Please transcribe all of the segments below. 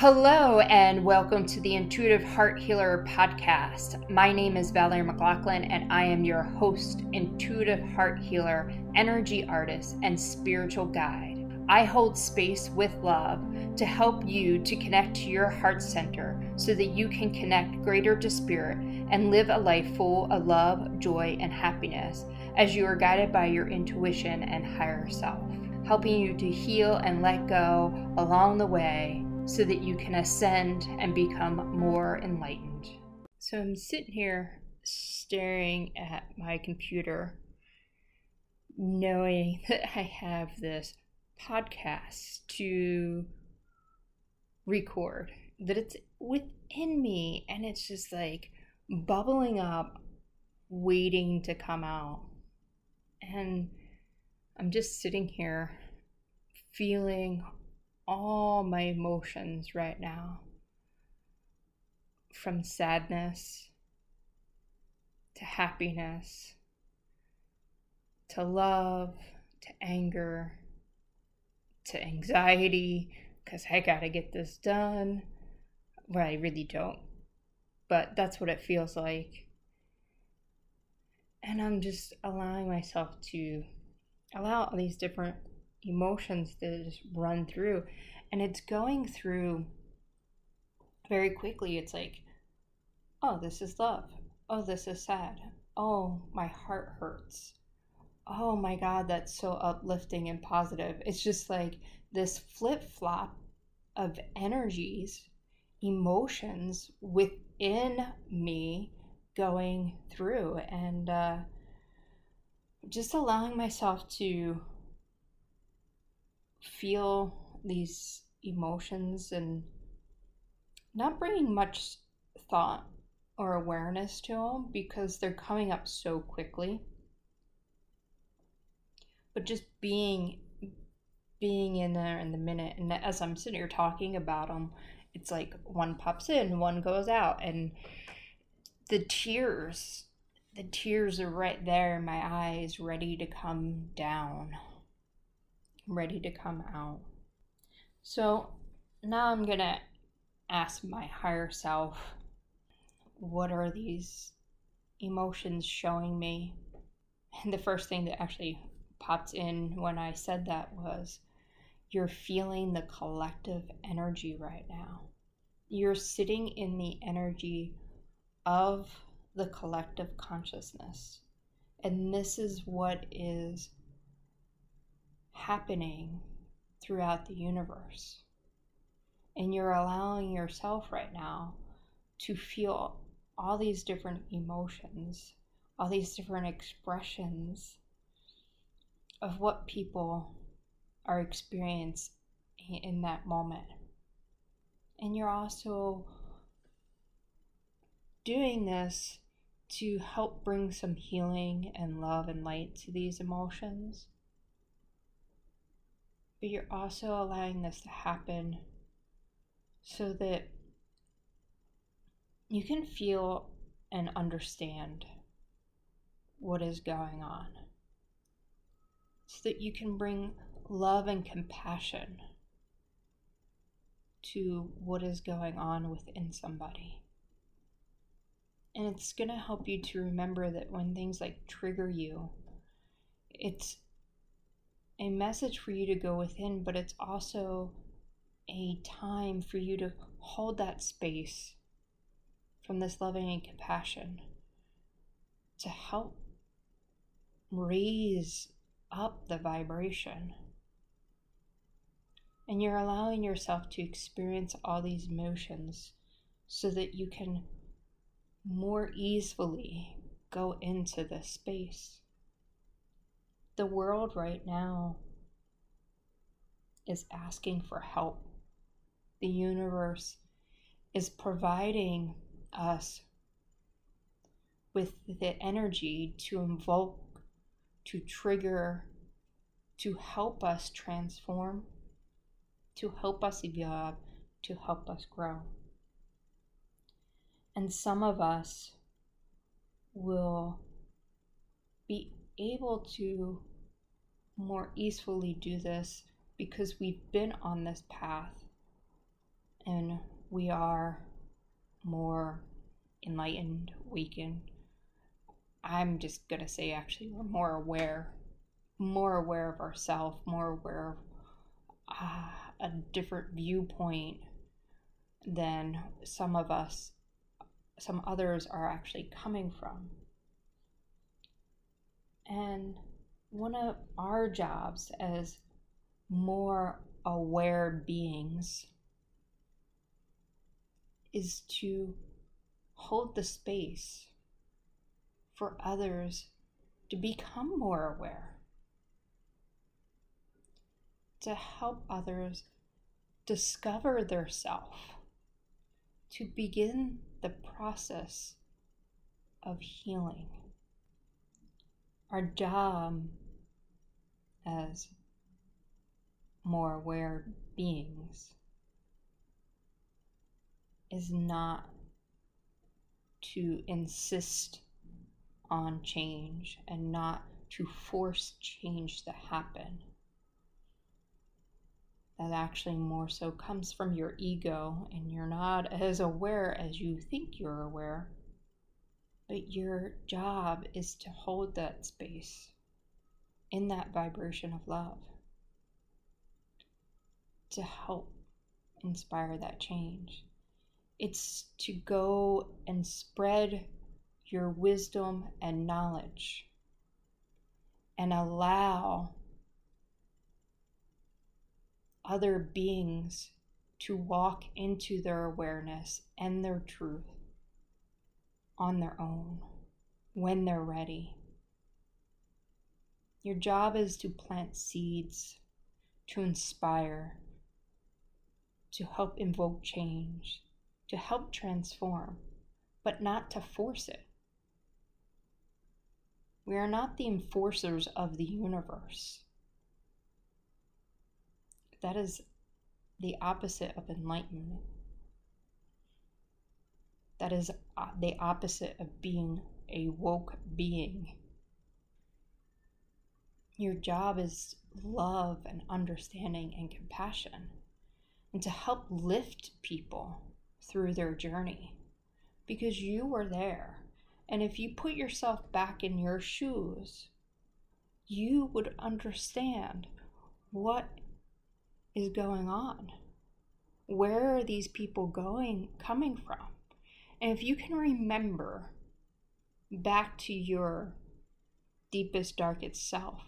Hello, and welcome to the Intuitive Heart Healer podcast. My name is Valeri McLaughlin, and I am your host, intuitive heart healer, energy artist, and spiritual guide. I hold space with love to help you to connect to your heart center so that you can connect greater to spirit and live a life full of love, joy, and happiness as you are guided by your intuition and higher self, helping you to heal and let go along the way so that you can ascend and become more enlightened. So I'm sitting here staring at my computer, knowing that I have this podcast to record, that it's within me, and it's just like bubbling up, waiting to come out. And I'm just sitting here feeling all my emotions right now from sadness to happiness to love to anger to anxiety because I gotta get this done. Well, I really don't, but that's what it feels like. And I'm just allowing myself to allow all these different emotions to just run through. And it's going through very quickly. It's like, oh, this is love. Oh, this is sad. Oh, my heart hurts. Oh my God, that's so uplifting and positive. It's just like this flip flop of energies, emotions within me going through, and uh, just allowing myself to feel these emotions and not bringing much thought or awareness to them because they're coming up so quickly but just being being in there in the minute. And as i'm sitting here talking about them it's like one pops in one goes out and the tears the tears are right there in my eyes ready to come down ready to come out. So now I'm going to ask my higher self what are these emotions showing me? And the first thing that actually popped in when I said that was you're feeling the collective energy right now. You're sitting in the energy of the collective consciousness. And this is what is happening throughout the universe. And you're allowing yourself right now to feel all these different emotions, all these different expressions of what people are experiencing in that moment. And you're also doing this to help bring some healing and love and light to these emotions but you're also allowing this to happen so that you can feel and understand what is going on so that you can bring love and compassion to what is going on within somebody. And it's going to help you to remember that when things like trigger you, it's a message for you to go within, but it's also a time for you to hold that space from this loving and compassion to help raise up the vibration. And you're allowing yourself to experience all these emotions so that you can more easily go into this space the world right now is asking for help. The universe is providing us with the energy to invoke, to trigger, to help us transform, to help us evolve, to help us grow. And some of us will be able to more easily do this because we've been on this path and we are more enlightened, awakened. I'm just going to say, actually, we're more aware, more aware of ourselves, more aware of uh, a different viewpoint than some of us, some others are actually coming from. And one of our jobs as more aware beings is to hold the space for others to become more aware, to help others discover their self, to begin the process of healing. Our job as more aware beings is not to insist on change and not to force change to happen. That actually more so comes from your ego, and you're not as aware as you think you're aware. But your job is to hold that space in that vibration of love to help inspire that change. It's to go and spread your wisdom and knowledge and allow other beings to walk into their awareness and their truth on their own when they're ready. Your job is to plant seeds, to inspire, to help invoke change, to help transform, but not to force it. We are not the enforcers of the universe. That is the opposite of enlightenment. That is uh, the opposite of being a woke being. Your job is love and understanding and compassion, and to help lift people through their journey because you were there. And if you put yourself back in your shoes, you would understand what is going on. Where are these people going coming from? And if you can remember back to your deepest darkest self,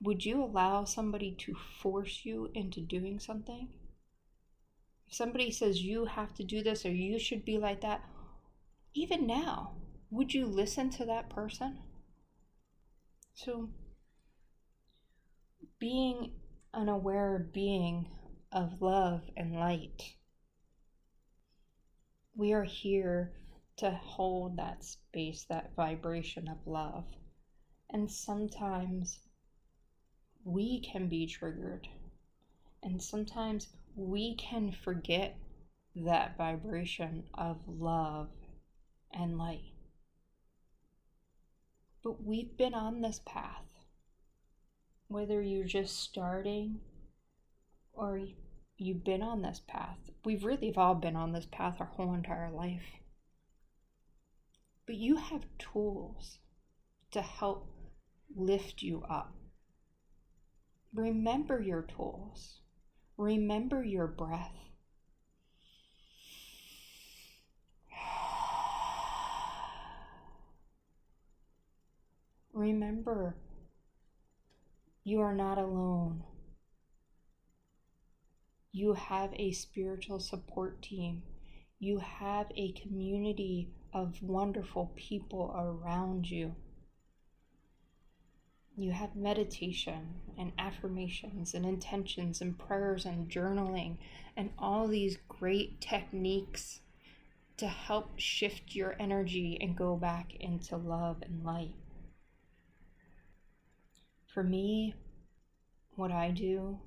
would you allow somebody to force you into doing something? If somebody says you have to do this or you should be like that, even now, would you listen to that person? So, being an aware being of love and light, we are here to hold that space, that vibration of love. And sometimes we can be triggered. And sometimes we can forget that vibration of love and light. But we've been on this path. Whether you're just starting or you've been on this path, we've really all been on this path our whole entire life. But you have tools to help lift you up Remember your tools. Remember your breath. Remember, you are not alone. You have a spiritual support team. You have a community of wonderful people around you. You have meditation and affirmations and intentions and prayers and journaling and all these great techniques to help shift your energy and go back into love and light. For me, what I do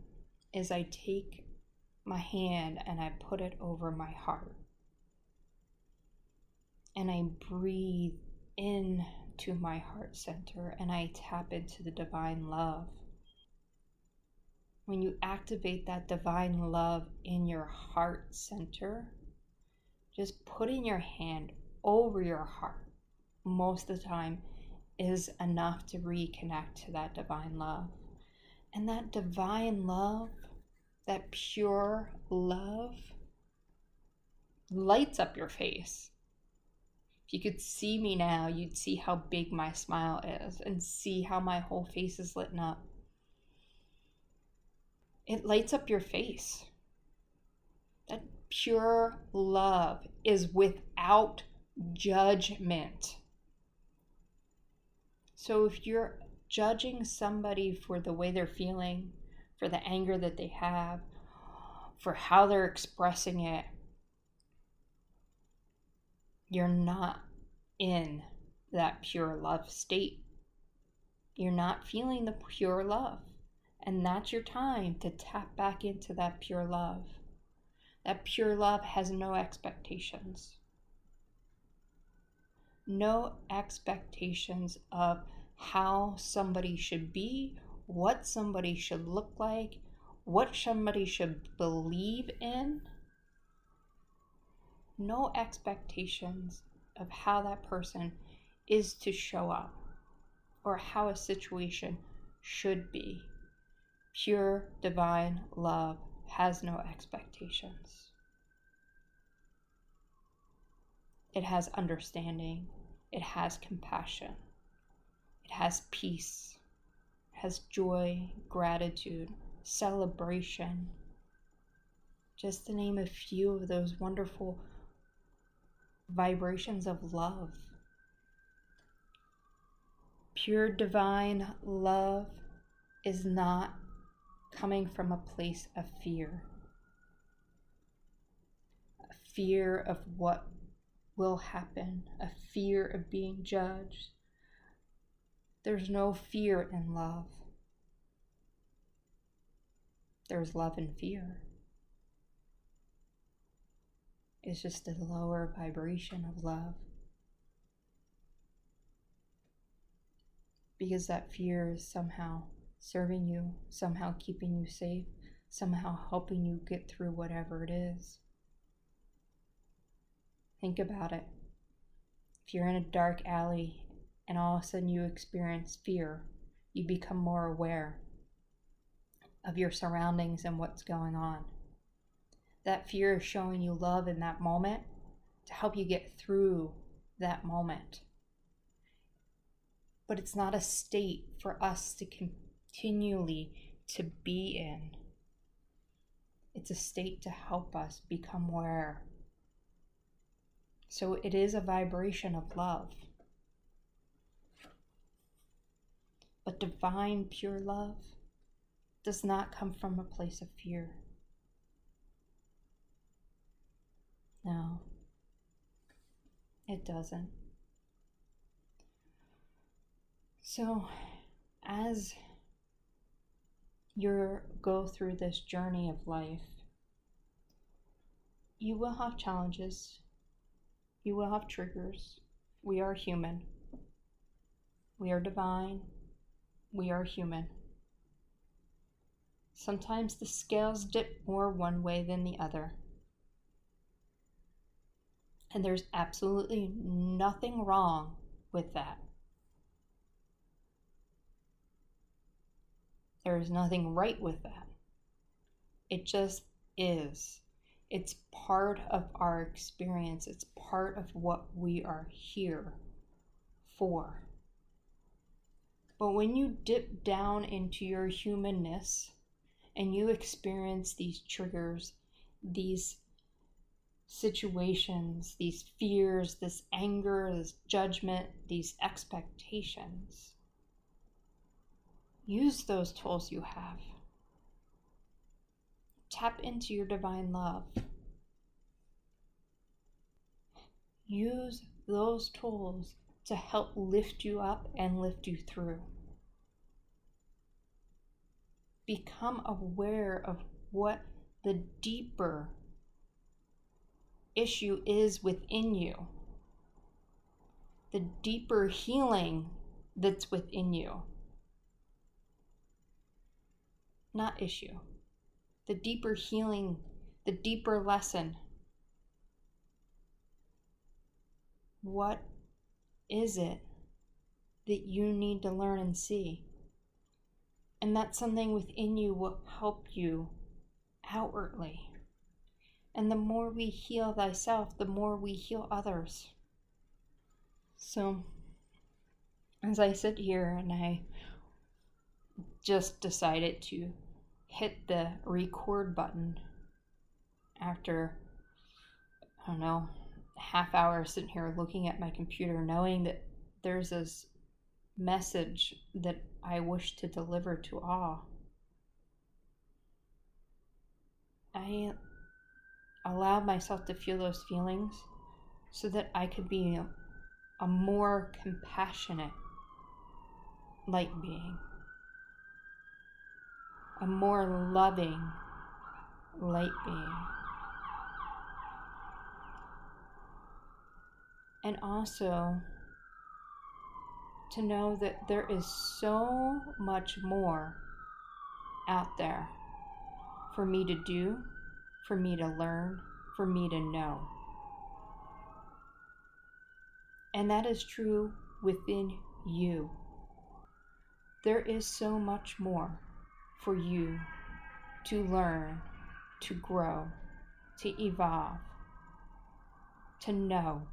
is I take my hand and I put it over my heart. And I breathe in to my heart center and I tap into the divine love. when you activate that divine love in your heart center, just putting your hand over your heart most of the time is enough to reconnect to that divine love. And that divine love, that pure love, lights up your face. If you could see me now, you'd see how big my smile is and see how my whole face is lit up. It lights up your face. That pure love is without judgment. So if you're judging somebody for the way they're feeling, for the anger that they have, for how they're expressing it, you're not in that pure love state. You're not feeling the pure love. And that's your time to tap back into that pure love. That pure love has no expectations. No expectations of how somebody should be, what somebody should look like, what somebody should believe in no expectations of how that person is to show up or how a situation should be. Pure divine love has no expectations. It has understanding, it has compassion, it has peace, has joy, gratitude, celebration. Just to name a few of those wonderful vibrations of love. Pure divine love is not coming from a place of fear. A fear of what will happen, a fear of being judged. There's no fear in love. There's love and fear. It's just a lower vibration of love. Because that fear is somehow serving you, somehow keeping you safe, somehow helping you get through whatever it is. Think about it. If you're in a dark alley and all of a sudden you experience fear, you become more aware of your surroundings and what's going on that fear is showing you love in that moment to help you get through that moment. But it's not a state for us to continually to be in. It's a state to help us become aware. So it is a vibration of love. But divine pure love does not come from a place of fear. No, it doesn't. So, as you go through this journey of life, you will have challenges, you will have triggers. We are human, we are divine, we are human. Sometimes the scales dip more one way than the other. And there's absolutely nothing wrong with that. There is nothing right with that. It just is. It's part of our experience, it's part of what we are here for. But when you dip down into your humanness and you experience these triggers, these situations, these fears, this anger, this judgment, these expectations. Use those tools you have. Tap into your divine love. Use those tools to help lift you up and lift you through. Become aware of what the deeper issue is within you, the deeper healing that's within you. not issue. The deeper healing, the deeper lesson. What is it that you need to learn and see? And that something within you will help you outwardly. And the more we heal thyself, the more we heal others. So, as I sit here and I just decided to hit the record button after, I don't know, half hour sitting here looking at my computer, knowing that there's this message that I wish to deliver to all. I allowed myself to feel those feelings so that I could be a, a more compassionate light being, a more loving light being. And also to know that there is so much more out there for me to do, for me to learn, for me to know. And that is true within you. There is so much more for you to learn, to grow, to evolve, to know.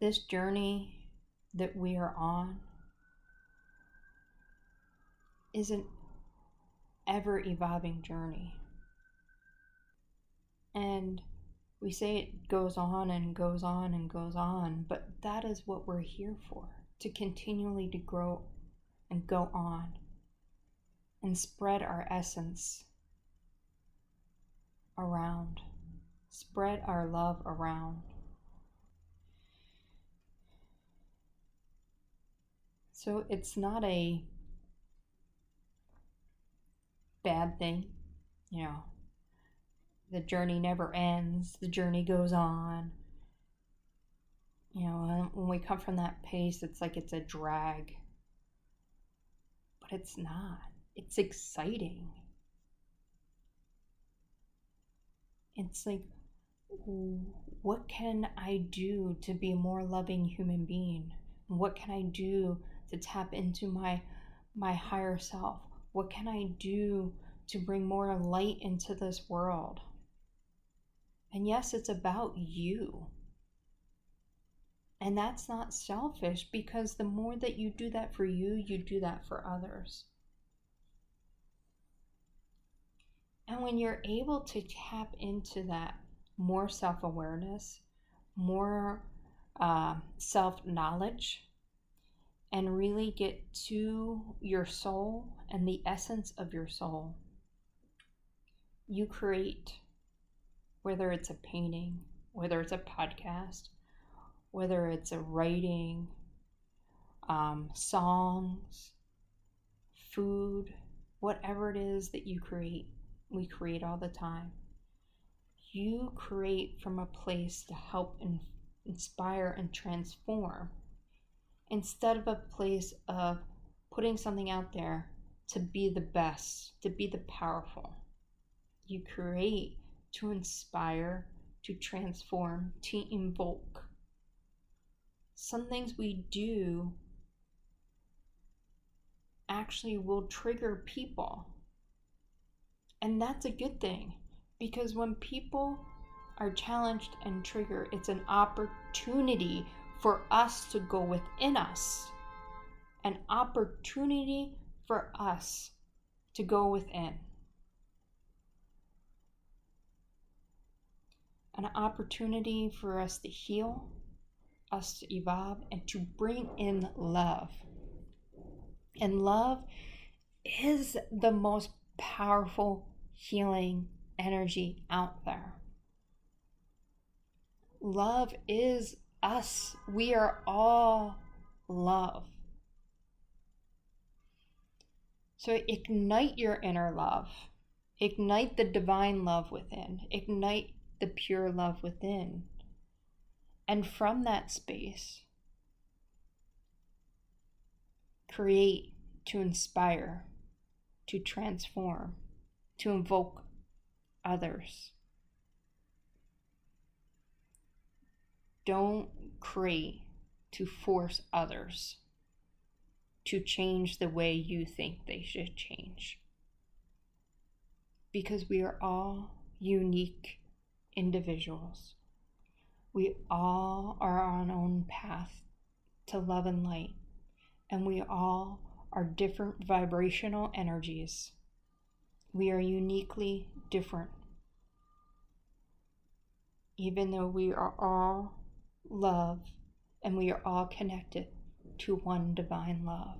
This journey that we are on is an ever evolving journey. And we say it goes on and goes on and goes on, but that is what we're here for to continually to grow and go on and spread our essence around, spread our love around. So it's not a bad thing. You know, the journey never ends, the journey goes on. You know, when we come from that pace, it's like it's a drag. But it's not, it's exciting. It's like, what can I do to be a more loving human being? What can I do to tap into my my higher self? What can I do to bring more light into this world? And yes, it's about you. And that's not selfish because the more that you do that for you, you do that for others. And when you're able to tap into that more self awareness, more uh, self knowledge, and really get to your soul and the essence of your soul, you create, whether it's a painting, whether it's a podcast, whether it's a writing, um, songs, food, whatever it is that you create, we create all the time. You create from a place to help and inspire and transform instead of a place of putting something out there to be the best, to be the powerful. You create to inspire, to transform, to invoke. Some things we do actually will trigger people. And that's a good thing because when people are challenged and triggered, it's an opportunity for us to go within us, an opportunity for us to go within, an opportunity for us to heal, us to evolve, and to bring in love. And love is the most powerful healing energy out there. Love is us. We are all love. So ignite your inner love. Ignite the divine love within. Ignite the pure love within. And from that space, create to inspire, to transform, to invoke others. Don't create to force others to change the way you think they should change. Because we are all unique individuals. We all are on our own path to love and light, and we all are different vibrational energies. We are uniquely different. Even though we are all love and we are all connected to one divine love.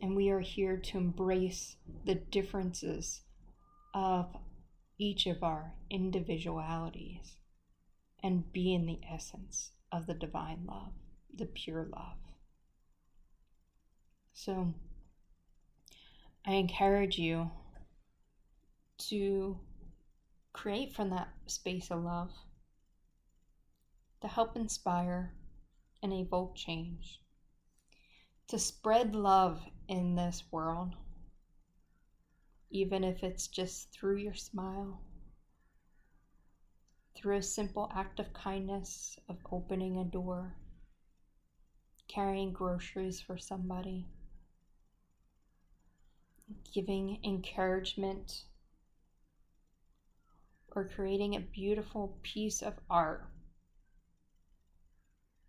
And we are here to embrace the differences of each of our individualities and be in the essence of the divine love, the pure love. So I encourage you to create from that space of love to help inspire and evoke change, to spread love in this world, even if it's just through your smile, through a simple act of kindness of opening a door, carrying groceries for somebody, giving encouragement, or creating a beautiful piece of art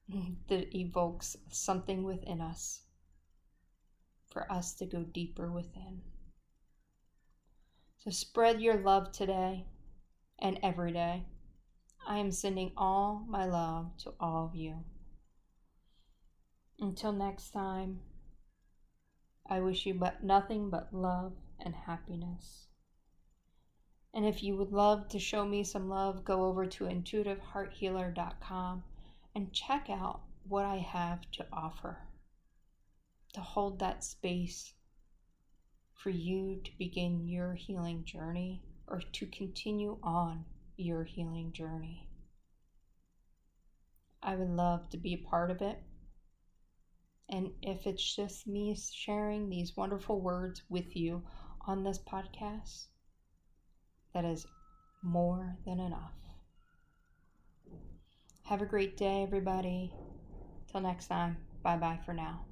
that evokes something within us for us to go deeper within. So spread your love today and every day. I am sending all my love to all of you. Until next time, I wish you but nothing but love and happiness. And if you would love to show me some love, go over to intuitivehearthealer.com and check out what I have to offer to hold that space for you to begin your healing journey or to continue on your healing journey. I would love to be a part of it. And if it's just me sharing these wonderful words with you on this podcast, that is more than enough. Have a great day, everybody. Till next time, bye bye for now.